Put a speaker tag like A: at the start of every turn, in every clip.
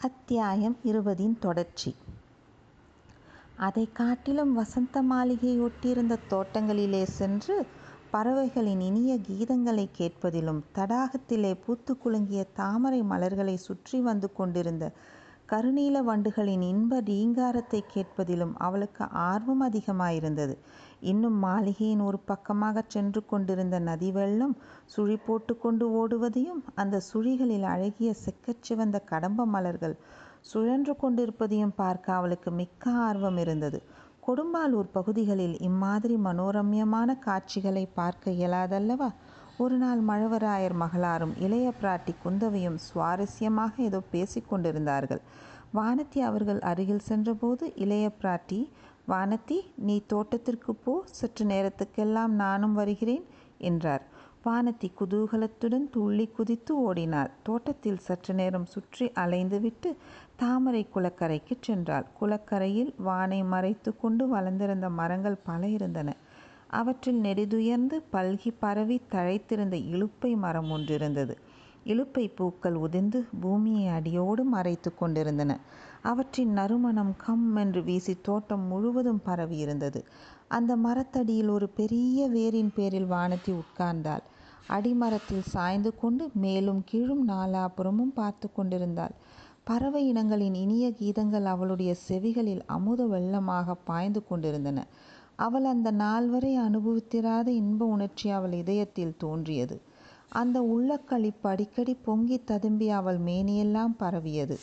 A: அத்தியாயம் இருபதின் தொடர்ச்சி. அதை காட்டிலும் வசந்த மாளிகையொட்டியிருந்த தோட்டங்களிலே சென்று பறவைகளின் இனிய கீதங்களை கேட்பதிலும் தடாகத்திலே பூத்து குலுங்கிய தாமரை மலர்களை சுற்றி வந்து கொண்டிருந்த கருநீல வண்டுகளின் இன்ப ரீங்காரத்தை கேட்பதிலும் அவளுக்கு ஆர்வம் அதிகமாயிருந்தது. இன்னும் மாளிகையின் ஒரு பக்கமாகச் சென்று கொண்டிருந்த நதி வெள்ளம் சுழி போட்டு கொண்டு ஓடுவதையும் அந்த சுழிகளில் அழகிய செக்கச் சிவந்த கடம்ப மலர்கள் சுழன்று கொண்டிருப்பதையும் பார்க்க அவளுக்கு மிக்க ஆர்வம் இருந்தது. கொடும்பாலூர் பகுதிகளில் இம்மாதிரி மனோரம்யமான காட்சிகளை பார்க்க இயலாதல்லவா? ஒரு நாள் மழவராயர் மகளாரும் இளைய பிராட்டி குந்தவையும் சுவாரஸ்யமாக ஏதோ பேசிக் கொண்டிருந்தார்கள். வானதி அவர்கள் அருகில் சென்றபோது இளைய பிராட்டி வானதி நீ தோட்டத்திற்கு போ சற்று நேரத்துக்கெல்லாம் நானும் வருகிறேன் என்றார். வானதி குதூகலத்துடன் துள்ளி குதித்து ஓடினார் தோட்டத்தில் சற்று நேரம் சுற்றி அலைந்துவிட்டு தாமரை குளக்கரைக்கு சென்றாள். குளக்கரையில் வானை மறைத்து கொண்டு வளர்ந்திருந்த மரங்கள் பல இருந்தன. அவற்றில் நெடிதுயர்ந்து பல்கி பரவி தழைத்திருந்த இலுப்பை மரம் ஒன்றிருந்தது இலுப்பை பூக்கள் உதிர்ந்து பூமியை அடியோடு மறைத்து கொண்டிருந்தன. அவற்றின் நறுமணம் கம் என்று வீசி தோட்டம் முழுவதும் பரவியிருந்தது அந்த மரத்தடியில் ஒரு பெரிய வேரின் பேரில் வானதி உட்கார்ந்தாள். அடிமரத்தில் சாய்ந்து கொண்டு மேலும் கீழும் நாலாபுறமும் பார்த்து கொண்டிருந்தாள். பறவை இனங்களின் இனிய கீதங்கள் அவளுடைய செவிகளில் அமுத வெள்ளமாக பாய்ந்து கொண்டிருந்தன. அவள் அந்த நாள் வரை அனுபவித்திராத இன்ப உணர்ச்சி அவள் இதயத்தில் தோன்றியது. அந்த உள்ளக்களிப்பு அடிக்கடி பொங்கி ததும்பி அவள் மேனியெல்லாம் பரவியது.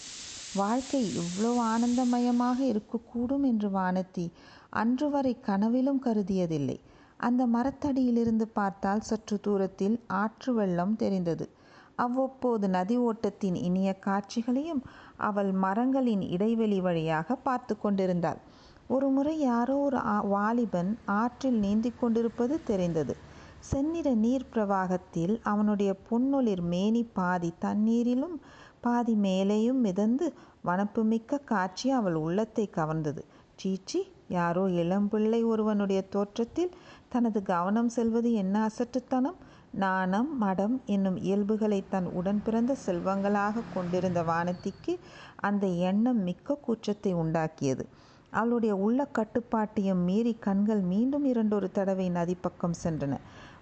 A: வாழ்க்கை இவ்வளோ ஆனந்தமயமாக இருக்கக்கூடும் என்று வானத்தி அன்று வரை கனவிலும் கருதியதில்லை. அந்த மரத்தடியிலிருந்து பார்த்தால் சற்று தூரத்தில் ஆற்று வெள்ளம் தெரிந்தது. அவ்வப்போது நதி ஓட்டத்தின் இனிய காட்சிகளையும் அவள் மரங்களின் இடைவெளி வழியாக பார்த்து கொண்டிருந்தாள். ஒரு முறை யாரோ ஒரு வாலிபன் ஆற்றில் நீந்தி கொண்டிருப்பது தெரிந்தது. செந்நிற நீர் பிரவாகத்தில் அவனுடைய பொன்னொளிர் மேனி பாதி தண்ணீரிலும் பாதி மேலேயும் மிதந்து வனப்புமிக்க காட்சி அவள் உள்ளத்தை கவர்ந்தது. சீச்சி யாரோ இளம்பிள்ளை ஒருவனுடைய தோற்றத்தில் தனது கவனம் செல்வது என்ன அசட்டுத்தனம்? நாணம் மடம் என்னும் இயல்புகளை தன் உடன் பிறந்த செல்வங்களாக கொண்டிருந்த வானத்திக்கு அந்த எண்ணம் மிக்க கூச்சத்தை உண்டாக்கியது. அவளுடைய உள்ள கட்டுப்பாட்டையும் மீறி கண்கள் மீண்டும் இரண்டொரு தடவை நதி பக்கம் சென்றன.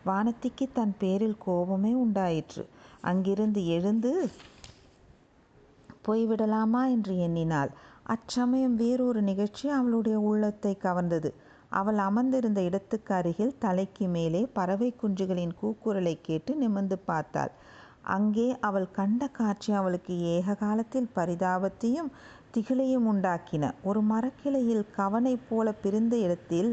A: வானத்திக்கு தன் பேரில் கோபமே உண்டாயிற்று. அங்கிருந்து எழுந்து போய்விடலாமா என்று எண்ணினாள். அச்சமயம் வேறொரு நிகழ்ச்சி அவளுடைய உள்ளத்தை கவர்ந்தது. அவள் அமர்ந்திருந்த இடத்துக்கு அருகில் தலைக்கு மேலே பறவை குஞ்சுகளின் கூக்குரலை கேட்டு நிமிர்ந்து பார்த்தாள். அங்கே அவள் கண்ட காட்சி அவளுக்கு ஏக காலத்தில் பரிதாபத்தையும் திகிலையும் உண்டாக்கின. ஒரு மரக்கிளையில் கவனை போல பிரிந்த இடத்தில்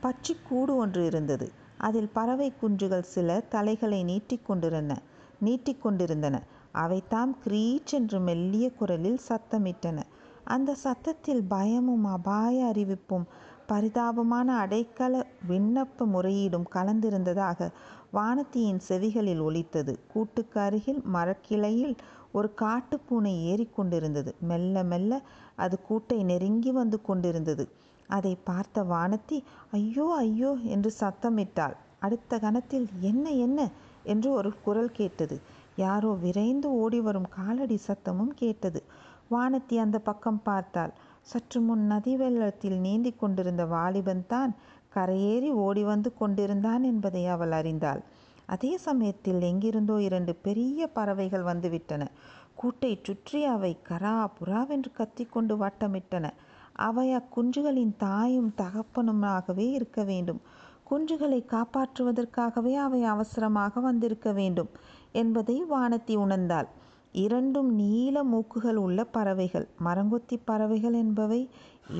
A: பச்சை கூடு ஒன்று இருந்தது. அதில் பறவை குஞ்சுகள் சில தலைகளை நீட்டிக்கொண்டிருந்தன நீட்டிக்கொண்டிருந்தன அவைதாம் கிரீச் என்று மெல்லிய குரலில் சத்தமிட்டன. அந்த சத்தத்தில் பயமும் அபாய அறிவிப்பும் பரிதாபமான அடைக்கல விண்ணப்ப முறையீடும் கலந்திருந்ததாக வானத்தியின் செவிகளில் ஒலித்தது. கூட்டுக்கு அருகில் மரக்கிளையில் ஒரு காட்டுப்பூனை ஏறிக்கொண்டிருந்தது மெல்ல மெல்ல அது கூட்டை நெருங்கி வந்து கொண்டிருந்தது. அதை பார்த்த வானத்தி ஐயோ ஐயோ என்று சத்தமிட்டாள். அடுத்த கணத்தில் என்ன என்ன? என்று ஒரு குரல் கேட்டது. யாரோ விரைந்து ஓடி வரும் காலடி சத்தமும் கேட்டது. வானத்தி அந்த பக்கம் பார்த்தாள். சற்று முன் நதி வெள்ளத்தில் நீந்தி கொண்டிருந்த வாலிபன் தான் கரையேறி ஓடி வந்து கொண்டிருந்தான் என்பதை அவள் அறிந்தாள். அதே சமயத்தில் எங்கிருந்தோ இரண்டு பெரிய பறவைகள் வந்துவிட்டன. கூட்டை சுற்றி அவை கரா புறாவென்று கத்திக்கொண்டு வட்டமிட்டன. அவை அக்குஞ்சுகளின் தாயும் தகப்பனுமாகவே இருக்க வேண்டும். குஞ்சுகளை காப்பாற்றுவதற்காகவே அவை அவசரமாக வந்திருக்க வேண்டும். என்பதை வானத்தி உணர்ந்தாள். இரண்டும் நீல மூக்குகள் உள்ள பறவைகள். மரங்கொத்தி பறவைகள் என்பவை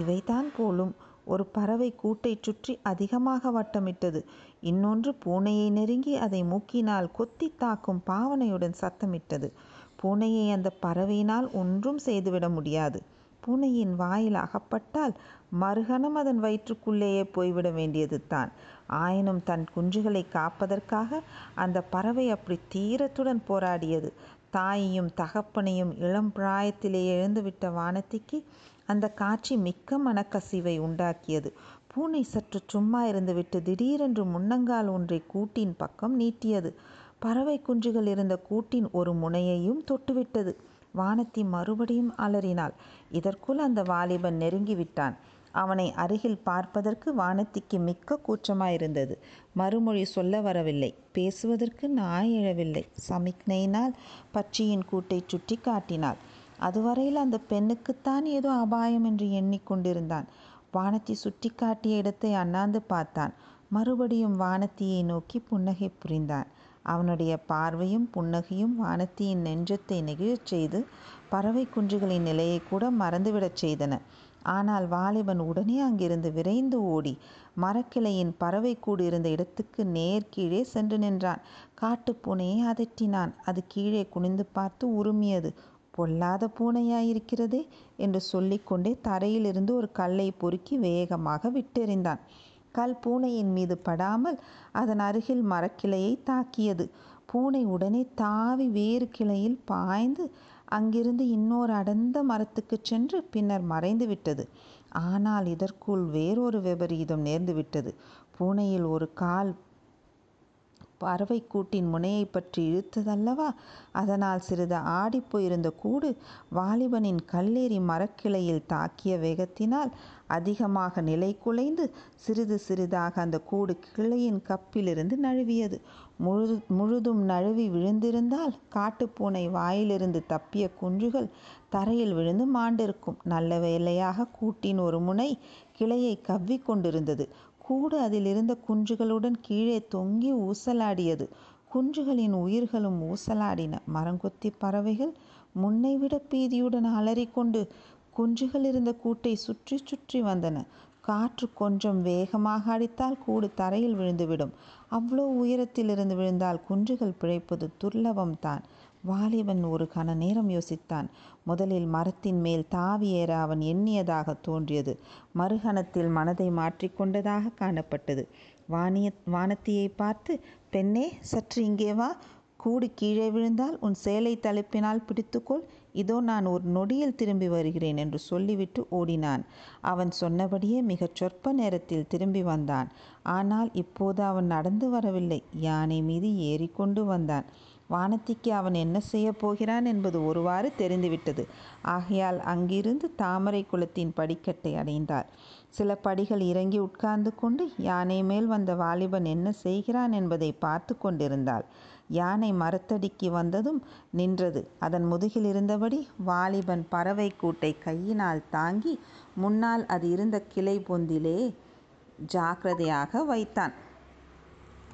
A: இவைதான் போலும் ஒரு பறவை கூட்டை சுற்றி அதிகமாக வட்டமிட்டது. இன்னொன்று பூனையை நெருங்கி அதை மூக்கினால் கொத்தி தாக்கும் பாவனையுடன் சத்தமிட்டது. பூனையை அந்த பறவையினால் ஒன்றும் செய்துவிட முடியாது. பூனையின் வாயில் அகப்பட்டால் மறுகணம் அதன் வயிற்றுக்குள்ளேயே போய்விட வேண்டியது தான் ஆயினும் தன் குஞ்சுகளை காப்பதற்காக அந்த பறவை அப்படி தீரத்துடன் போராடியது. தாயையும் தகப்பனையும் இளம் பிராயத்திலே எழுந்துவிட்ட வானத்திக்கு அந்த காட்சி மிக்க மனக்கசிவை உண்டாக்கியது. பூனை சற்று சும்மா இருந்துவிட்டு திடீரென்று முன்னங்கால் ஒன்றை கூட்டின் பக்கம் நீட்டியது. பறவை குஞ்சுகள் இருந்த கூட்டின் ஒரு முனையையும் தொட்டுவிட்டது. வானத்தி மறுபடியும் அலறினாள். இதற்குள் அந்த வாலிபன் நெருங்கிவிட்டான். அவனை அருகில் பார்ப்பதற்கு வானத்திக்கு மிக்க கூச்சமாயிருந்தது மறுமொழி சொல்ல வரவில்லை. பேசுவதற்கு நாய் எழவில்லை. சமிக்னையினால் பட்சியின் கூட்டை சுட்டி காட்டினாள். அதுவரையில் அந்த பெண்ணுக்குத்தான் ஏதோ அபாயம் என்று எண்ணிக்கொண்டிருந்தான் வானத்தி சுட்டி காட்டிய இடத்தை அண்ணாந்து பார்த்தான். மறுபடியும் வானத்தியை நோக்கி புன்னகை புரிந்தான். அவனுடைய பார்வையும் புன்னகையும் வானத்தியின் நெஞ்சத்தை நெகிழச் செய்து பறவை குஞ்சுகளின் நிலையை கூட மறந்துவிடச் செய்தன. ஆனால் வாலிபன் உடனே அங்கிருந்து விரைந்து ஓடி மரக்கிளையின் பறவை கூடு இருந்த இடத்துக்கு நேர் கீழே சென்று நின்றான். காட்டுப்பூனையை அதட்டினான். அது கீழே குனிந்து பார்த்து உருமியது பொல்லாத பூனையாயிருக்கிறதே என்று சொல்லிக்கொண்டே தரையிலிருந்து ஒரு கல்லை பொறுக்கி வேகமாக விட்டெறிந்தான். கல் பூனையின் மீது படாமல் அதன் அருகில் மரக்கிளையை தாக்கியது. பூனை உடனே தாவி வேறு கிளையில் பாய்ந்து அங்கிருந்து இன்னொரு அடர்ந்த மரத்துக்கு சென்று பின்னர் மறைந்து விட்டது. ஆனால் இதற்குள் வேறொரு விபரீதம் நேர்ந்து விட்டது. பூனையில் ஒரு கால் பறவை கூட்டின் முனையை பற்றி இழுத்ததல்லவா? அதனால் சிறிது ஆடிப்போயிருந்த கூடு வாலிபனின் கல்லேறி மரக்கிளையில் தாக்கிய வேகத்தினால் அதிகமாக நிலை குலைந்து சிறிது சிறிதாக அந்த கூடு கிளையின் கப்பிலிருந்து நழுவியது. முழு முழுதும் நழுவி விழுந்திருந்தால் காட்டுப்பூனை வாயிலிருந்து தப்பிய குஞ்சுகள் தரையில் விழுந்து மாண்டிருக்கும். நல்ல வேலையாக கூட்டின் ஒரு முனை கிளையை கவ்வி கொண்டிருந்தது. கூடு அதிலிருந்த குஞ்சுகளுடன் கீழே தொங்கி ஊசலாடியது. குஞ்சுகளின் உயிர்களும் ஊசலாடின. மரங்கொத்தி பறவைகள் முன்னைவிட பீதியுடன் அலறிக்கொண்டு குஞ்சுகள் இருந்த கூட்டை சுற்றி சுற்றி வந்தன. காற்று கொஞ்சம் வேகமாக அடித்தால் கூடு தரையில் விழுந்துவிடும். அவ்வளோ உயரத்திலிருந்து விழுந்தால் குஞ்சுகள் பிழைப்பது துர்லபம்தான் வாலிபன் ஒரு கண நேரம் யோசித்தான். முதலில் மரத்தின் மேல் தாவி ஏற அவன் எண்ணியதாக தோன்றியது. மறுகணத்தில் மனதை மாற்றிக்கொண்டதாக காணப்பட்டது. வானிய வானத்தியை பார்த்து பெண்ணே சற்று இங்கே வா. கூடு கீழே விழுந்தால் உன் சேலை தழுப்பினால் பிடித்துக்கொள். இதோ நான் ஒரு நொடியில் திரும்பி வருகிறேன் என்று சொல்லிவிட்டு ஓடினான். அவன் சொன்னபடியே மிகச் சொற்ப நேரத்தில் திரும்பி வந்தான். ஆனால் இப்போது அவன் நடந்து வரவில்லை. யானை மீது ஏறிக்கொண்டு வந்தான். வானத்திக்கு அவன் என்ன செய்ய போகிறான் என்பது ஒருவாறு தெரிந்துவிட்டது. ஆகையால் அங்கிருந்து தாமரை குளத்தின் படிக்கட்டை அடைந்தார். சில படிகள் இறங்கி உட்கார்ந்து கொண்டு யானை மேல் வந்த வாலிபன் என்ன செய்கிறான் என்பதை பார்த்து கொண்டிருந்தாள். யானை மரத்தடிக்கு வந்ததும் நின்றது. அதன் முதுகில் இருந்தபடி வாலிபன் பறவை கூட்டை கையினால் தாங்கி முன்னால் அது இருந்த கிளை பொந்திலே ஜாக்கிரதையாக வைத்தான்.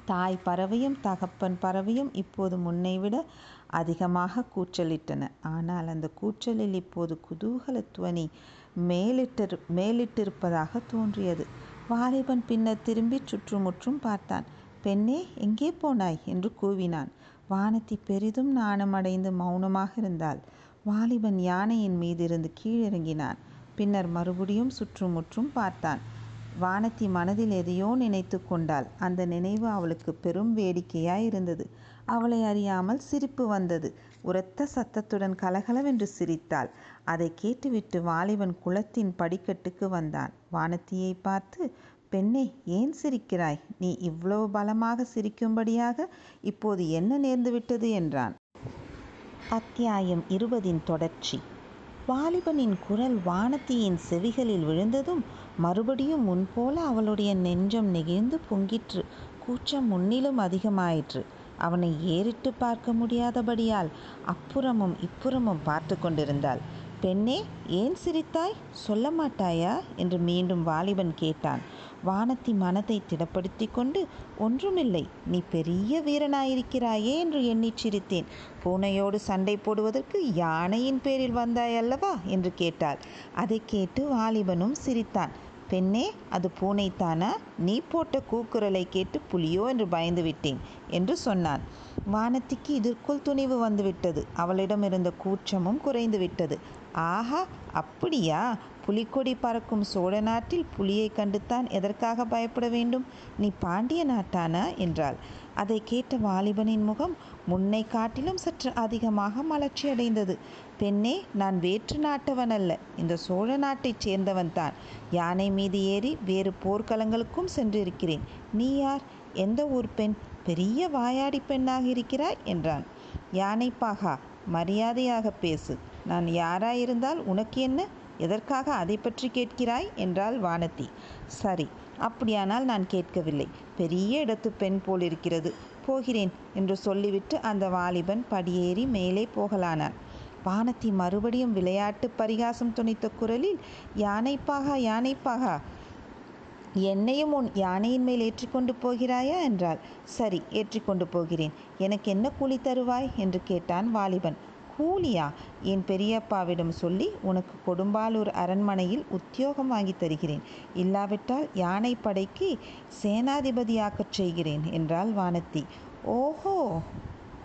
A: தாய் பறவையும் தகப்பன் பறவையும் இப்போது முன்னைவிட அதிகமாக கூச்சலிட்டன. ஆனால் அந்த கூச்சலில் இப்போது குதூகல துவனி மேலிட்டு மேலிட்டிருப்பதாக தோன்றியது. வாலிபன் பின்னர் திரும்பி சுற்றுமுற்றும் பார்த்தான். பெண்ணே எங்கே போனாய்? என்று கூவினான். வானத்தி பெரிதும் நாணமடைந்து மௌனமாக இருந்தாள். வாலிபன் யானையின் மீதிருந்து கீழிறங்கினான். பின்னர் மறுபடியும் சுற்றுமுற்றும் பார்த்தான். வானத்தி மனதில் எதையோ நினைத்து கொண்டாள். அந்த நினைவு அவளுக்கு பெரும் வேடிக்கையாய் இருந்தது அவளை அறியாமல் சிரிப்பு வந்தது. உரத்த சத்தத்துடன் கலகலவென்று சிரித்தாள். அதை கேட்டுவிட்டு வாலிபன் குளத்தின் படிக்கட்டுக்கு வந்தான். வானத்தியை பார்த்து பெண்ணே ஏன் சிரிக்கிறாய்? நீ இவ்வளவு பலமாக சிரிக்கும்படியாக இப்போது என்ன நேர்ந்துவிட்டது என்றான். அத்தியாயம் இருபதின் தொடர்ச்சி. வாலிபனின் குரல் வானத்தியின் செவிகளில் விழுந்ததும் மறுபடியும் முன்போல அவளுடைய நெஞ்சம் நெகிழ்ந்து பொங்கிற்று. கூச்சம் முன்னிலும் அதிகமாயிற்று. அவனை ஏறிட்டு பார்க்க முடியாதபடியால் அப்புறமும் இப்புறமும் பார்த்து கொண்டிருந்தாள். பெண்ணே ஏன் சிரித்தாய்? சொல்ல மாட்டாயா? என்று மீண்டும் வாலிபன் கேட்டான். வானத்தி மனத்தை திடப்படுத்தி கொண்டு ஒன்றுமில்லை நீ பெரிய வீரனாயிருக்கிறாயே என்று எண்ணிச் சிரித்தேன். பூனையோடு சண்டை போடுவதற்கு யானையின் பேரில் வந்தாய் அல்லவா? என்று கேட்டாள். அதை கேட்டு வாலிபனும் சிரித்தான். பெண்ணே அது பூனைத்தானா நீ போட்ட கூக்குரலை கேட்டு புலியோ என்று பயந்து விட்டேன் என்று சொன்னான். வானத்திக்கு இதற்குள் துணிவு வந்துவிட்டது. அவளிடம் இருந்த கூச்சமும் குறைந்து விட்டது. ஆஹா அப்படியா? புலிக்கொடி பறக்கும் சோழ நாட்டில் புலியை கண்டுத்தான் எதற்காக பயப்பட வேண்டும்? நீ பாண்டிய நாட்டானா? என்றாள். அதை கேட்ட வாலிபனின் முகம் முன்னை காட்டிலும் சற்று அதிகமாக மலர்ச்சி அடைந்தது பெண்ணே நான் வேற்று நாட்டவன் அல்ல. இந்த சோழ நாட்டைச் சேர்ந்தவன் தான். யானை மீது ஏறி வேறு போர்க்களங்களுக்கும் சென்றிருக்கிறேன். நீ யார்? எந்த ஊர் பெண்? பெரிய வாயாடி பெண்ணாக இருக்கிறாய்? என்றான். யானைப்பாகா மரியாதையாக பேசு. நான் யாராயிருந்தால் உனக்கு என்ன? எதற்காக அதை பற்றி கேட்கிறாய்? என்றாள் வானதி. சரி அப்படியானால் நான் கேட்கவில்லை. பெரிய இடத்து பெண் போல் இருக்கிறது போகிறேன் என்று சொல்லிவிட்டு அந்த வாலிபன் படியேறி மேலே போகலானான். வானதி மறுபடியும் விளையாட்டு பரிகாசம் துணித்த குரலில் யானைப்பாகா யானைப்பாகா? என்னையும் உன் யானையின் மேல் ஏற்றிக்கொண்டு போகிறாயா? என்றாள். சரி ஏற்றிக்கொண்டு போகிறேன். எனக்கு என்ன கூலி தருவாய்? என்று கேட்டான் வாலிபன். கூலியா? என் பெரியப்பாவிடம் சொல்லி உனக்கு கொடும்பாலூர் அரண்மனையில் உத்தியோகம் வாங்கி தருகிறேன். இல்லாவிட்டால் யானை படைக்கு சேனாதிபதியாக்கச் செய்கிறேன் என்றாள் வானத்தி. ஓஹோ!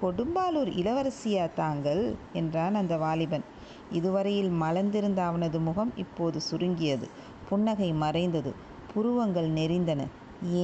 A: கொடும்பாலூர் இளவரசியா தாங்கள்? என்றான் அந்த வாலிபன். இதுவரையில் மலர்ந்திருந்த அவனது முகம் இப்போது சுருங்கியது. புன்னகை மறைந்தது. புருவங்கள் நெறிந்தன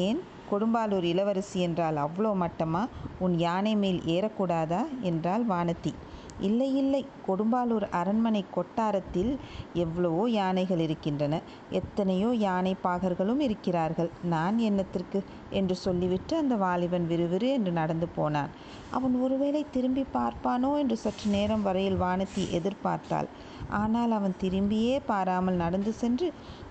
A: ஏன்? கொடும்பாலூர் இளவரசி என்றால் அவ்வளோ மட்டமா? உன் யானை மேல் ஏறக்கூடாதா? என்றாள் வானதி இல்லை இல்லை. கொடும்பாலூர் அரண்மனை கொட்டாரத்தில் எவ்வளவோ யானைகள் இருக்கின்றன. எத்தனையோ யானை பாகர்களும் இருக்கிறார்கள். நான் என்னத்திற்கு என்று சொல்லிவிட்டு அந்த வாலிபன் விறுவிறு என்று நடந்து போனான். அவன் ஒருவேளை திரும்பி பார்ப்பானோ என்று சற்று நேரம் வரையில் வானதி எதிர்பார்த்தாள். ஆனால் அவன் திரும்பியே பாராமல் நடந்து சென்று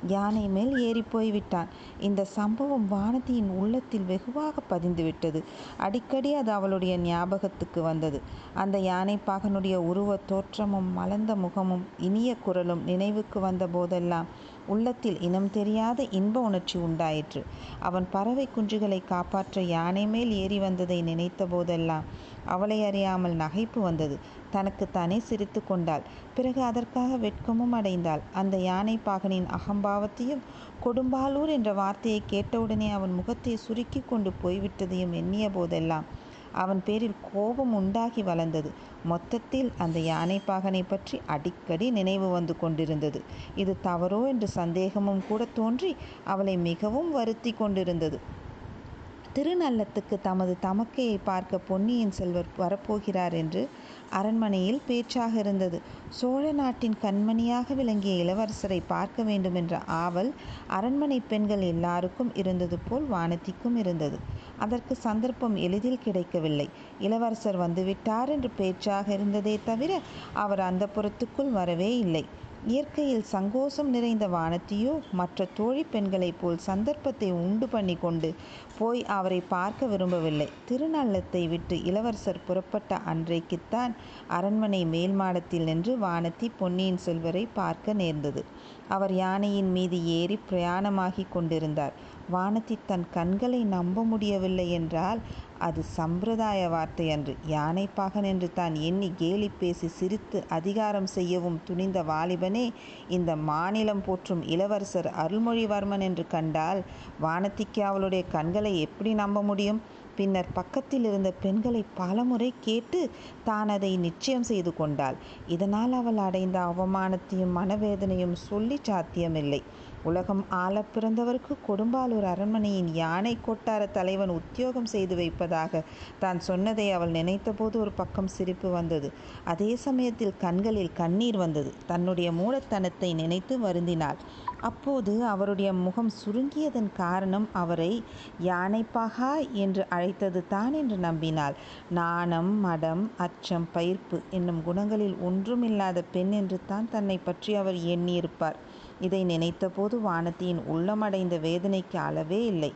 A: யானை மேல் ஏறி போய்விட்டான். இந்த சம்பவம் வானதியின் உள்ளத்தில் வெகுவாக பதிந்துவிட்டது. அடிக்கடி அது அவளுடைய ஞாபகத்துக்கு வந்தது. அந்த யானை பாகனுடைய உருவ தோற்றமும் மலர்ந்த முகமும் இனிய குரலும் நினைவுக்கு வந்த போதெல்லாம் உள்ளத்தில் இனம் தெரியாத இன்ப உணர்ச்சி உண்டாயிற்று. அவன் பறவை குஞ்சுகளை காப்பாற்ற யானை மேல் ஏறி வந்ததை நினைத்த போதெல்லாம் அவளை அறியாமல் நகைப்பு வந்தது. தனக்குத்தானே சிரித்து கொண்டாள். பிறகு அதற்காக வெட்கமும் அடைந்தாள். அந்த யானை பாகனின் அகம்பாவத்தையும் கொடும்பாலூர் என்ற வார்த்தையை கேட்டவுடனே அவன் முகத்தை சுருக்கி கொண்டு போய்விட்டதையும் எண்ணிய போதெல்லாம் அவன் பேரில் கோபம் உண்டாகி வளர்ந்தது. மொத்தத்தில் அந்த யானை பாகனை பற்றி அடிக்கடி நினைவு வந்து கொண்டிருந்தது. இது தவறோ என்று சந்தேகமும் கூட தோன்றி அவளை மிகவும் வருத்தி கொண்டிருந்தது. திருநள்ளத்துக்கு தமது தமக்கையை பார்க்க பொன்னியின் செல்வர் வரப்போகிறார் என்று அரண்மனையில் பேச்சாக இருந்தது. சோழ நாட்டின் கண்மணியாக விளங்கிய இளவரசரை பார்க்க வேண்டும் என்ற ஆவல் அரண்மனை பெண்கள் எல்லாருக்கும் இருந்தது போல் வானதிக்கும் இருந்தது. அதற்கு சந்தர்ப்பம் எளிதில் கிடைக்கவில்லை. இளவரசர் வந்துவிட்டார் என்று பேச்சாக இருந்ததே தவிர அவர் அந்த புறத்துக்குள் வரவே இல்லை. இயற்கையில் சங்கோஷம் நிறைந்த வானத்தியோ மற்ற தோழி பெண்களைப் போல் சந்தர்ப்பத்தை உண்டு பண்ணி கொண்டு போய் அவரை பார்க்க விரும்பவில்லை. திருநள்ளத்தை விட்டு இளவரசர் புறப்பட்ட அன்றைக்குத்தான் அரண்மனை மேல் மாடத்தில் நின்று வானத்தி பொன்னியின் செல்வரை பார்க்க நேர்ந்தது. அவர் யானையின் மீது ஏறி பிரயாணமாகி கொண்டிருந்தார். வானதி தன் கண்களை நம்ப முடியவில்லை என்றால் அது சம்பிரதாய வார்த்தை அன்று யானைப்பாகன் என்று தான் எண்ணி கேலி பேசி சிரித்து அதிகாரம் செய்யவும் துணிந்த வாலிபனே இந்த மாநிலம் போற்றும் இளவரசர் அருள்மொழிவர்மன் என்று கண்டால் வானதிக்கு அவளுடைய கண்களை எப்படி நம்ப முடியும்? பின்னர் பக்கத்தில் இருந்த பெண்களை பலமுறை கேட்டு தான் அதை நிச்சயம் செய்து கொண்டாள். இதனால் அவள் அடைந்த அவமானத்தையும் மனவேதனையும் சொல்லி சாத்தியமில்லை. உலகம் ஆள பிறந்தவருக்கு கொடும்பாலூர் அரண்மனையின் யானை கொட்டார தலைவன் உத்தியோகம் செய்து வைப்பதாக தான் சொன்னதை அவள் நினைத்தபோது ஒரு பக்கம் சிரிப்பு வந்தது. அதே சமயத்தில் கண்களில் கண்ணீர் வந்தது. தன்னுடைய மூடத்தனத்தை நினைத்து வருந்தினாள். அப்போது அவருடைய முகம் சுருங்கியதன் காரணம் அவரை யானைப்பாகா என்று அழைத்தது தான் என்று நம்பினாள். நாணம் மடம் அச்சம் பயிர்ப்பு என்னும் குணங்களில் ஒன்றுமில்லாத பெண் என்று தான் தன்னை பற்றி அவர் எண்ணியிருப்பார். இதை நினைத்தபோது வானத்தியின் உள்ளமடைந்த வேதனைக்கு அளவே இல்லை.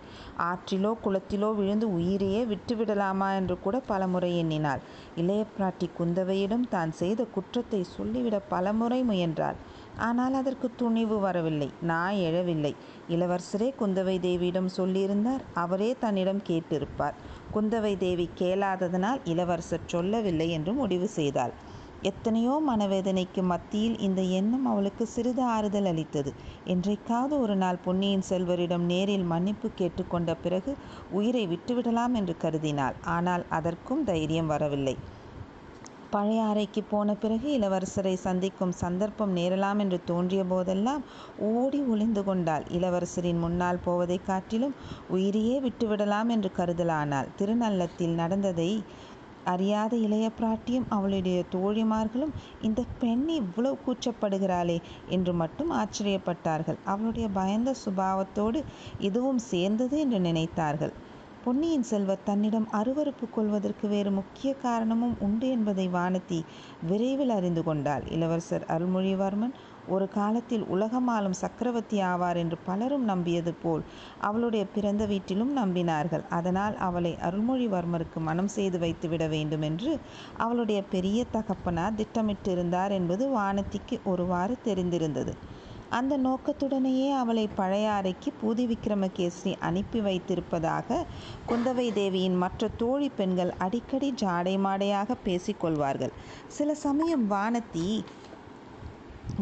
A: ஆற்றிலோ குளத்திலோ விழுந்து உயிரையே விட்டுவிடலாமா என்று கூட பலமுறை எண்ணினாள். இளைய பிராட்டி குந்தவையிடம் தான் செய்த குற்றத்தை சொல்லிவிட பலமுறை முயன்றாள். ஆனால் அதற்கு துணிவு வரவில்லை. நான் எழவில்லை. இளவரசரே குந்தவை தேவியிடம் சொல்லியிருந்தார். அவரே தன்னிடம் கேட்டிருப்பார். குந்தவை தேவி கேளாததனால் இளவரசர் சொல்லவில்லை என்று முடிவு செய்தாள். எத்தனையோ மனவேதனைக்கு மத்தியில் இந்த எண்ணம் அவளுக்கு சிறிது ஆறுதல் அளித்தது. என்றைக்காவது ஒரு நாள் பொன்னியின் செல்வரிடம் நேரில் மன்னிப்பு கேட்டுக்கொண்ட பிறகு உயிரை விட்டுவிடலாம் என்று கருதினாள். ஆனால் அதற்கும் தைரியம் வரவில்லை. பழைய அறைக்கு போன பிறகு இளவரசரை சந்திக்கும் சந்தர்ப்பம் நேரலாம் என்று தோன்றிய போதெல்லாம் ஓடி ஒளிந்து கொண்டாள். இளவரசரின் முன்னால் போவதைக் காட்டிலும் உயிரையே விட்டுவிடலாம் என்று கருதலானாள். திருநள்ளத்தில் நடந்ததை அறியாத இளைய பிராட்டியும் அவளுடைய தோழிமார்களும் இந்த பெண் இவ்வளவு கூச்சப்படுகிறாளே என்று மட்டும் ஆச்சரியப்பட்டார்கள். அவளுடைய பயந்த சுபாவத்தோடு இதுவும் சேர்ந்தது என்று நினைத்தார்கள். பொன்னியின் செல்வர் தன்னிடம் அருவருப்பு கொள்வதற்கு வேறு முக்கிய காரணமும் உண்டு என்பதை வானதி விரைவில் அறிந்து கொண்டாள். இளவரசர் அருள்மொழிவர்மன் ஒரு காலத்தில் உலகமாலும் சக்கரவர்த்தி ஆவார் என்று பலரும் நம்பியது போல் அவளுடைய பிறந்த வீட்டிலும் நம்பினார்கள். அதனால் அவளை அருள்மொழிவர்மருக்கு மனம் செய்து வைத்துவிட வேண்டும் என்று அவளுடைய பெரிய தகப்பனார் திட்டமிட்டிருந்தார் என்பது வானத்திக்கு ஒருவாறு தெரிந்திருந்தது. அந்த நோக்கத்துடனேயே அவளை பழைய அறைக்கு பூதி விக்ரமகேசரி அனுப்பி வைத்திருப்பதாக குந்தவை தேவியின் மற்ற தோழி பெண்கள் அடிக்கடி ஜாடை மாடையாக பேசிக்கொள்வார்கள் சில சமயம் வானத்தி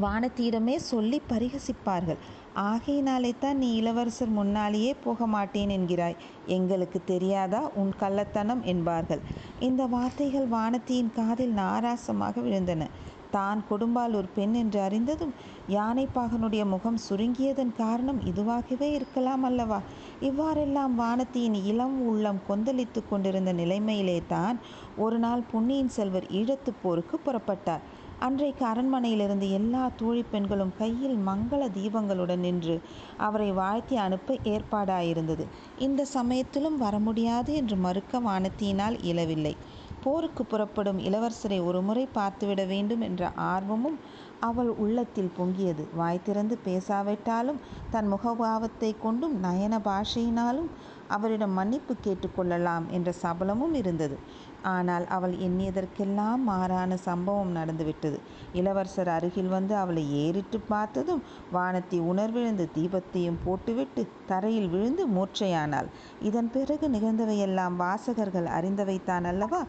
A: வானத்தியிடமே சொல்லி பரிகசிப்பார்கள். ஆகையினாலே தான் நீ இளவரசர் முன்னாலேயே போக மாட்டேன் என்கிறாய். எங்களுக்கு தெரியாதா? உன் கள்ளத்தனம் என்பார்கள். இந்த வார்த்தைகள் வானத்தியின் காதில் நாராசமாக விழுந்தன. தான் கொடும்பாலூர் பெண் என்று அறிந்ததும் யானைப்பாகனுடைய முகம் சுருங்கியதன் காரணம் இதுவாகவே இருக்கலாம் அல்லவா? இவ்வாறெல்லாம் வானத்தியின் இளம் உள்ளம் கொந்தளித்து கொண்டிருந்த நிலைமையிலே தான் ஒரு நாள் பொன்னியின் செல்வர் ஈழத்துப் போருக்கு புறப்பட்டார். அன்றைக்கு அரண்மனையிலிருந்து எல்லா தோழி பெண்களும் கையில் மங்கள தீபங்களுடன் நின்று அவரை வாழ்த்தி அனுப்ப ஏற்பாடாயிருந்தது. இந்த சமயத்திலும் வர முடியாது என்று மறுக்க வானத்தியினால் இயலவில்லை. போருக்கு புறப்படும் இளவரசரை ஒருமுறை பார்த்துவிட வேண்டும் என்ற ஆர்வமும் அவள் உள்ளத்தில் பொங்கியது. வாய் திறந்து பேசாவிட்டாலும் தன் முகபாவத்தை கொண்டும் நயன பாஷையினாலும் அவரிடம் மன்னிப்பு கேட்டுக்கொள்ளலாம் என்ற சபலமும் இருந்தது. ஆனால் அவள் எண்ணியதற்கெல்லாம் மாறான சம்பவம் நடந்துவிட்டது. இளவரசர் அருகில் வந்து அவளை ஏறிட்டு பார்த்ததும் வானத்தை உணர்விழந்து தீபத்தையும் போட்டுவிட்டு தரையில் விழுந்து மூர்ச்சையானாள். இதன் பிறகு நிகழ்ந்தவையெல்லாம் வாசகர்கள் அறிந்தவைத்தான் அல்லவா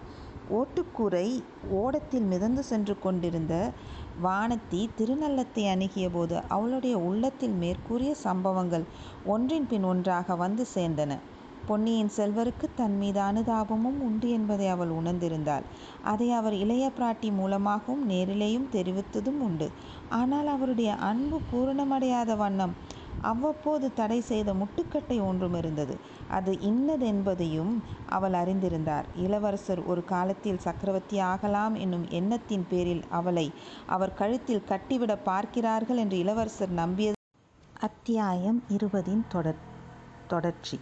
A: ஓட்டுக்கூரை ஓடத்தில் மிதந்து சென்று கொண்டிருந்த வானத்தி திருநள்ளத்தை அணுகிய போது அவளுடைய உள்ளத்தில் மேற்கூறிய சம்பவங்கள் ஒன்றின் பின் ஒன்றாக வந்து சேர்ந்தன. பொன்னியின் செல்வருக்கு தன் மீது அனுதாபமும் உண்டு என்பதை அவள் உணர்ந்திருந்தாள். அதை அவர் இளைய பிராட்டி மூலமாகவும் நேரிலேயும் தெரிவித்ததும் உண்டு. ஆனால் அவருடைய அன்பு பூரணமடையாத வண்ணம் அவ்வப்போது தடை செய்த முட்டுக்கட்டை ஒன்றும் இருந்தது. அது இன்னதென்பதையும் அவள் அறிந்திருந்தார். இளவரசர் ஒரு காலத்தில் சக்கரவர்த்தி ஆகலாம் என்னும் எண்ணத்தின் பேரில் அவளை அவர் கழுத்தில் கட்டிவிட பார்க்கிறார்கள் என்று இளவரசர் நம்பியது. அத்தியாயம் இருபதின் தொடர் தொடர்ச்சி.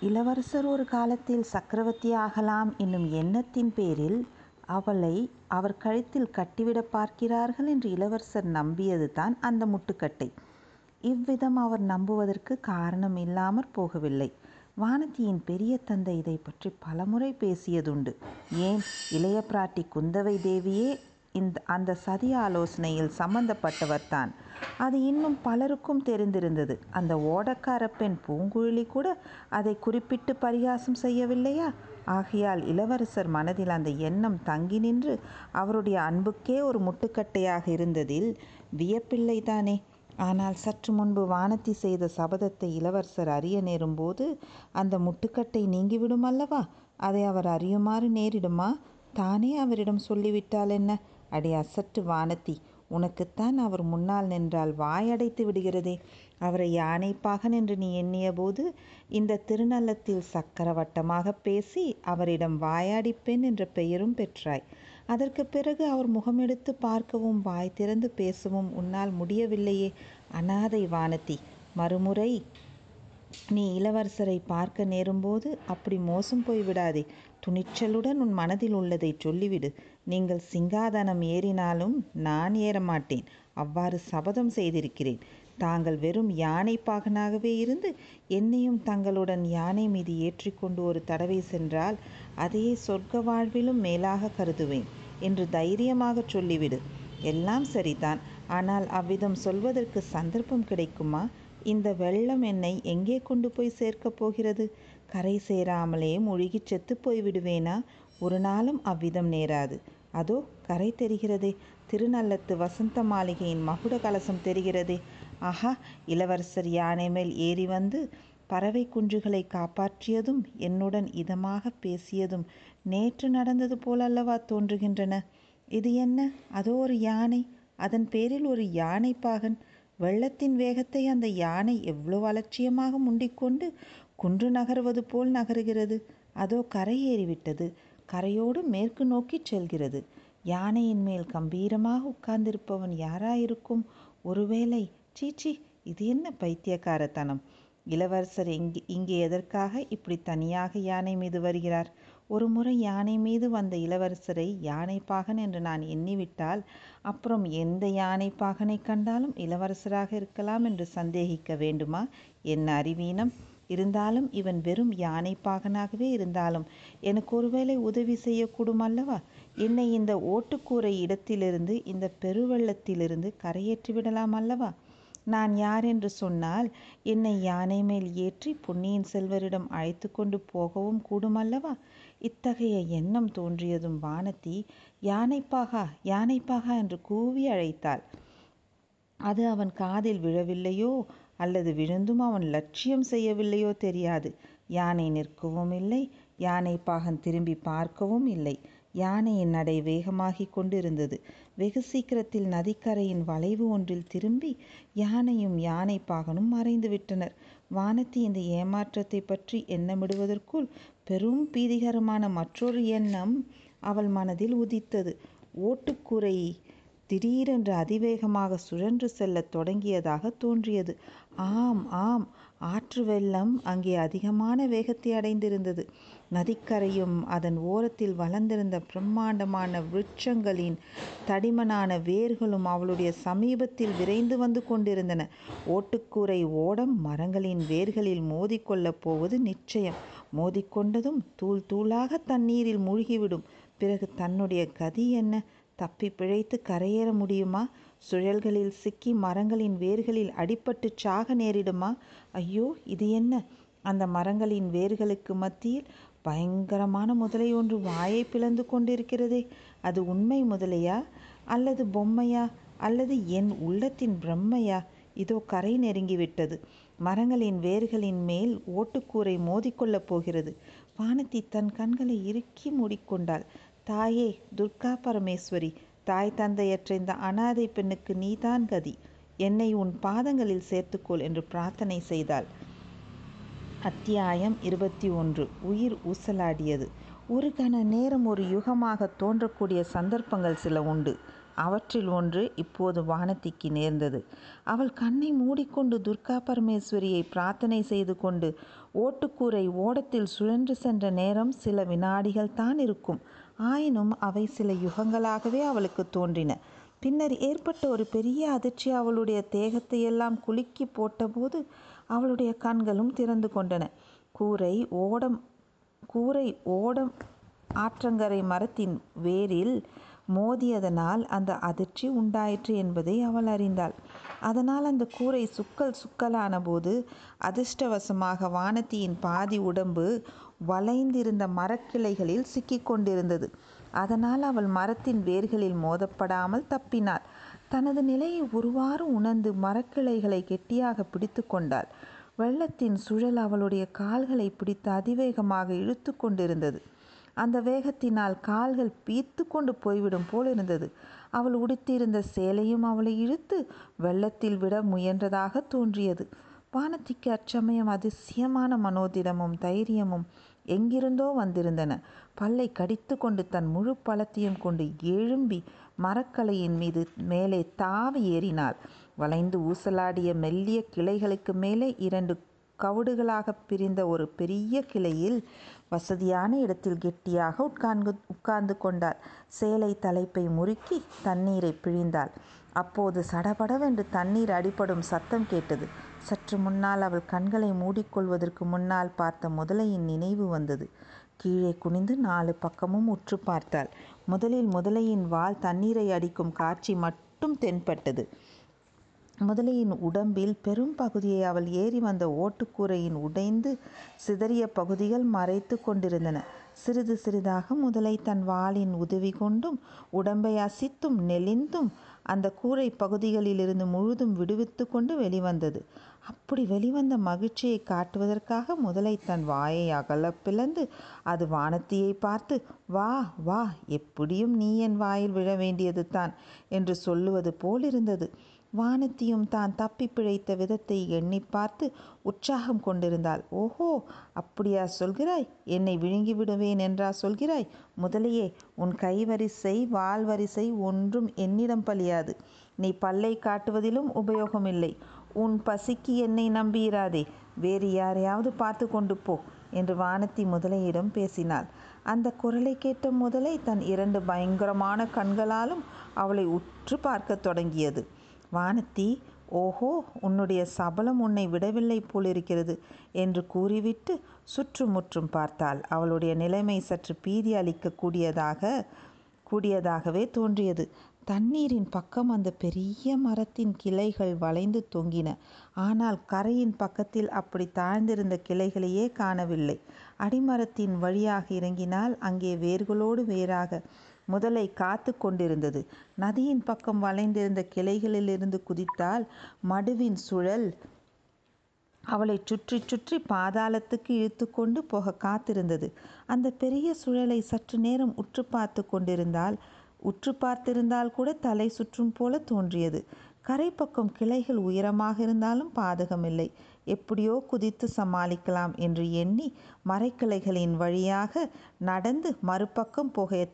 A: இளவரசர் ஒரு காலத்தில் சக்கரவர்த்தி ஆகலாம் என்னும் எண்ணத்தின் பேரில் அவளை அவர் கழுத்தில் கட்டிவிட பார்க்கிறார்கள் என்று இளவரசர் நம்பியது தான் அந்த முட்டுக்கட்டை. இவ்விதம் அவர் நம்புவதற்கு காரணம் இல்லாமற் போகவில்லை. வானதியின் பெரிய தந்தை இதை பற்றி பலமுறை பேசியதுண்டு. ஏன் இளைய பிராட்டி குந்தவை தேவியே இந்த அந்த சதி ஆலோசனையில் சம்பந்தப்பட்டவர்தான் அது இன்னும் பலருக்கும் தெரிந்திருந்தது. அந்த ஓடக்கார பெண் பூங்குழலி கூட அதை குறிப்பிட்டு பரிகாசம் செய்யவில்லையா? ஆகையால் இளவரசர் மனதில் அந்த எண்ணம் தங்கி நின்று அவருடைய அன்புக்கே ஒரு முட்டுக்கட்டையாக இருந்ததில் வியப்பில்லைதானே ஆனால் சற்று முன்பு வானத்தி செய்த சபதத்தை இளவரசர் அறிய நேரும்போது அந்த முட்டுக்கட்டை நீங்கிவிடும் அல்லவா? அதை அவர் அறியுமாறு நேரிடுமா? தானே அவரிடம் சொல்லிவிட்டால் என்ன? அடே அசட்டு வானதி உனக்குத்தான் அவர் முன்னால் நின்றால் வாயடைத்து விடுகிறதே. அவரை யானைப்பாகன் என்று நீ எண்ணிய போது இந்த திருநள்ளத்தில் சக்கரவட்டமாக பேசி அவரிடம் வாயாடிப்பெண் என்ற பெயரும் பெற்றாய். அதற்கு பிறகு அவர் முகமெடுத்து பார்க்கவும் வாய் திறந்து பேசவும் உன்னால் முடியவில்லையே. அனாதை வானதி மறுமுறை நீ இளவரசரை பார்க்க நேரும்போது அப்படி மோசம் போய்விடாதே துணிச்சலுடன் உன் மனதில் உள்ளதை சொல்லிவிடு. நீங்கள் சிங்காதனம் ஏறினாலும் நான் ஏறமாட்டேன் அவ்வாறு சபதம் செய்திருக்கிறேன். தாங்கள் வெறும் யானை பாகனாகவே இருந்து என்னையும் தங்களுடன் யானை மீது ஏற்றிக்கொண்டு ஒரு தடவை சென்றால் அதையே சொர்க்க வாழ்விலும் மேலாக கருதுவேன் என்று தைரியமாக சொல்லிவிடு. எல்லாம் சரிதான். ஆனால் அவ்விதம் சொல்வதற்கு சந்தர்ப்பம் கிடைக்குமா? இந்த வெள்ளம் என்னை எங்கே கொண்டு போய் சேர்க்கப் போகிறது? கரை சேராமலே முழுகி செத்து போய் விடுவேனா? ஒரு நாளும் அவ்விதம் நேராது. அதோ கரை தெரிகிறதே. திருநள்ளத்து வசந்த மாளிகையின் மகுட கலசம் தெரிகிறதே. ஆஹா இளவரசர் யானை மேல் ஏறி வந்து பறவை குஞ்சுகளை காப்பாற்றியதும் என்னுடன் இதமாக பேசியதும் நேற்று நடந்தது போலல்லவா தோன்றுகின்றன? இது என்ன? அதோ ஒரு யானை. அதன் பேரில் ஒரு யானை பாகன். வெள்ளத்தின் வேகத்தை அந்த யானை எவ்வளவு அலட்சியமாக முண்டிக்கொண்டு குன்று நகர்வது போல் நகருகிறது. அதோ கரையேறிவிட்டது கரையோடு மேற்கு நோக்கி செல்கிறது. யானையின் மேல் கம்பீரமாக உட்கார்ந்திருப்பவன் யாராயிருக்கும்? ஒருவேளை சீச்சி இது என்ன பைத்தியக்காரத்தனம்? இளவரசர் இங்கே இங்கே எதற்காக இப்படி தனியாக யானை மீது வருகிறார்? ஒரு முறை யானை மீது வந்த இளவரசரை யானைப்பாகன் என்று நான் எண்ணிவிட்டால் அப்புறம் எந்த யானைப்பாகனை கண்டாலும் இளவரசராக இருக்கலாம் என்று சந்தேகிக்க வேண்டுமா? என்ன அறிவீனம்? இருந்தாலும் இவன் வெறும் யானைப்பாகனாகவே இருந்தாலும் எனக்கு ஒருவேளை உதவி செய்யக்கூடும் அல்லவா? என்னை இந்த ஓட்டுக்கூரை இடத்திலிருந்து இந்த பெருவெள்ளத்திலிருந்து கரையேற்றி விடலாம் அல்லவா? நான் யார் என்று சொன்னால் என்னை யானை மேல் ஏற்றி பொன்னியின் செல்வரிடம் அழைத்து கொண்டு போகவும் கூடும் அல்லவா? இத்தகைய எண்ணம் தோன்றியதும் வானதி யானைப்பாகா யானைப்பாகா என்று கூவி அழைத்தாள். அது அவன் காதில் விழவில்லையோ அல்லது விழுந்தும் அவன் லட்சியம் செய்யவில்லையோ தெரியாது. யானை நிற்கவும் இல்லை யானை பாகன் திரும்பி பார்க்கவும் இல்லை. யானையின் நடை வேகமாகிக் கொண்டிருந்தது. வெகு சீக்கிரத்தில் நதிக்கரையின் வளைவு ஒன்றில் திரும்பி யானையும் யானை பாகனும் மறைந்து விட்டனர் வானதி இந்த ஏமாற்றத்தை பற்றி எண்ணமிடுவதற்குள் பெரும் பீதிகரமான மற்றொரு எண்ணம் அவள் மனதில் உதித்தது. ஓட்டுக்கூரை திடீரென்று அதிவேகமாக சுழன்று செல்லத் தொடங்கியதாக தோன்றியது. ஆம் ஆம் ஆற்று வெள்ளம் அங்கே அதிகமான வேகத்தை அடைந்திருந்தது. நதிக்கரையும் அதன் ஓரத்தில் வளர்ந்திருந்த பிரம்மாண்டமான விருட்சங்களின் தடிமனான வேர்களும் அவளுடைய சமீபத்தில் விரைந்து வந்து கொண்டிருந்தன. ஓட்டுக்கூரை ஓடம் மரங்களின் வேர்களில் மோதிக்கொள்ளப் போவது நிச்சயம். மோதிக்கொண்டதும் தூள் தூளாக தண்ணீரில் மூழ்கிவிடும். பிறகு தன்னுடைய கதி என்ன? தப்பி பிழைத்து கரையேற முடியுமா? சுழல்களில் சிக்கி மரங்களின் வேர்களில் அடிபட்டு சாக நேரிடுமா? ஐயோ இது என்ன? அந்த மரங்களின் வேர்களுக்கு மத்தியில் பயங்கரமான முதலை ஒன்று வாயை பிளந்து கொண்டிருக்கிறதே. அது உண்மை முதலையா? அல்லது பொம்மையா? அல்லது என் உள்ளத்தின் பிரம்மையா? இதோ கரை நெருங்கிவிட்டது மரங்களின் வேர்களின் மேல் ஓட்டுக்கூரை மோதிக்கொள்ளப் போகிறது. வானதி தன் கண்களை இறுக்கி மூடிக்கொண்டாள். தாயே துர்கா பரமேஸ்வரி தாய் தந்தையற்ற இந்த அனாதை பெண்ணுக்கு நீதான் கதி. என்னை உன் பாதங்களில் சேர்த்துக்கொள் என்று பிரார்த்தனை செய்தாள். அத்தியாயம் இருபத்தி ஒன்று. உயிர் ஊசலாடியது. ஒரு கண நேரம் ஒரு யுகமாக தோன்றக்கூடிய சந்தர்ப்பங்கள் சில உண்டு. அவற்றில் ஒன்று இப்போது வானத்திக்கு நேர்ந்தது. அவள் கண்ணை மூடிக்கொண்டு துர்கா பரமேஸ்வரியை பிரார்த்தனை செய்து கொண்டு ஓட்டுக்கூரை ஓடத்தில் சுழன்று சென்ற நேரம் சில வினாடிகள் தான் இருக்கும். ஆயினும் அவை சில யுகங்களாகவே அவளுக்கு தோன்றின. பின்னர் ஏற்பட்ட ஒரு பெரிய அதிர்ச்சி அவளுடைய தேகத்தையெல்லாம் குலுக்கி போட்டபோது அவளுடைய கண்களும் திறந்து கொண்டன. கூரை ஓடம் கூரை ஓடம் ஆற்றங்கரை மரத்தின் வேரில் மோதியதனால் அந்த அதிர்ச்சி உண்டாயிற்று என்பதை அவள் அறிந்தாள். அதனால் அந்த கூரை சுக்கல் சுக்கலான போது அதிர்ஷ்டவசமாக வானத்தியின் பாதி உடம்பு வளைந்திருந்த மரக்கிளைகளில் சிக்கிக் கொண்டிருந்தது அதனால் அவள் மரத்தின் வேர்களில் மோதப்படாமல் தப்பினாள். தனது நிலையை ஒருவாறு உணர்ந்து மரக்கிளைகளை கெட்டியாக பிடித்து கொண்டாள். வெள்ளத்தின் சுழல் அவளுடைய கால்களை பிடித்து அதிவேகமாக இழுத்து கொண்டிருந்தது. அந்த வேகத்தினால் கால்கள் பீத்து கொண்டு போய்விடும் போல் இருந்தது. அவள் உடுத்தியிருந்த சேலையும் அவளை இழுத்து வெள்ளத்தில் விட முயன்றதாக தோன்றியது. வானத்திக்கு அச்சமயம் அதிசயமான மனோதிடமும் தைரியமும் எங்கிருந்தோ வந்திருந்தன. பல்லை கடித்து கொண்டு தன் முழு பலத்தையும் கொண்டு எழும்பி மரக்கலையின் மீது மேலே தாவி ஏறினாள். வளைந்து ஊசலாடிய மெல்லிய கிளைகளுக்கு மேலே இரண்டு கவுடுகளாக பிரிந்த ஒரு பெரிய கிளையில் வசதியான இடத்தில் கெட்டியாக உட்கார்ந்து உட்கார்ந்து கொண்டாள். சேலை தலைப்பை முறுக்கி தண்ணீரை பிழிந்தாள். அப்போது சடபடவென்று தண்ணீர் அடிபடும் சத்தம் கேட்டது. சற்று முன்னால் அவள் கண்களை மூடிக்கொள்வதற்கு முன்னால் பார்த்த முதலையின் நினைவு வந்தது. கீழே குனிந்து நாலு பக்கமும் உற்று பார்த்தாள். முதலில் முதலையின் வால் தண்ணீரை அடிக்கும் காட்சி மட்டும் தென்பட்டது. முதலையின் உடம்பில் பெரும் பகுதியை அவள் ஏறி வந்த ஓட்டுக்கூரையின் உடைந்து சிதறிய பகுதிகள் மறைத்து கொண்டிருந்தன. சிறிது சிறிதாக முதலை தன் வாளின் உதவி கொண்டும் உடம்பை அசித்தும் நெளிந்தும் அந்த கூரை பகுதிகளிலிருந்து முழுதும் விடுவித்து கொண்டு வெளிவந்தது. அப்படி வெளிவந்த மகிழ்ச்சியை காட்டுவதற்காக முதலை தன் வாயை அகல பிளந்து அது வானத்தியை பார்த்து வா வா எப்படியும் நீ என் வாயில் விழ வேண்டியது தான் என்று சொல்லுவது போல் இருந்தது வானத்தியும் தான் தப்பி பிழைத்த விதத்தை எண்ணி பார்த்து உற்சாகம் கொண்டிருந்தாள். ஓஹோ அப்படியா சொல்கிறாய்? என்னை விழுங்கி விடுவேன் என்றா சொல்கிறாய்? முதலையே உன் கைவரிசை வால் வரிசை ஒன்றும் என்னிடம் பலியாது. நீ பல்லை காட்டுவதிலும் உபயோகமில்லை. உன் பசிக்கு என்னை நம்பியிராதே வேறு யாரையாவது பார்த்து கொண்டு போ என்று வானத்தி முதலையிடம் பேசினாள். அந்த குரலை கேட்ட முதலை தன் இரண்டு பயங்கரமான கண்களாலும் அவளை உற்று பார்க்க தொடங்கியது. வானத்தி ஓஹோ உன்னுடைய சபலம் உன்னை விடவில்லை போலிருக்கிறது என்று கூறிவிட்டு சுற்றுமுற்றும் பார்த்தாள். அவளுடைய நிலைமை சற்று பீதி அளிக்க கூடியதாக கூடியதாகவே தோன்றியது. தண்ணீரின் பக்கம் அந்த பெரிய மரத்தின் கிளைகள் வளைந்து தொங்கின. ஆனால் கரையின் பக்கத்தில் அப்படி தாழ்ந்திருந்த கிளைகளையே காணவில்லை. அடிமரத்தின் வழியாக இறங்கினால் அங்கே வேர்களோடு வேறாக முதலை காத்து கொண்டிருந்தது. நதியின் பக்கம் வளைந்திருந்த கிளைகளிலிருந்து குதித்தால் மடுவின் சுழல் அவளை சுற்றி சுற்றி பாதாளத்துக்கு இழுத்து கொண்டு போக காத்திருந்தது. அந்த பெரிய சுழலை சற்று நேரம் உற்று பார்த்து கொண்டிருந்தால் உற்று பார்த்திருந்தால் கூட தலை சுற்றும் போல தோன்றியது. கரை பக்கம் கிளைகள் உயரமாக இருந்தாலும் பாதகமில்லை. எப்படியோ குதித்து சமாளிக்கலாம் என்று எண்ணி மரக்கிளைகளின் வழியாக நடந்து மறுபக்கம் புகைய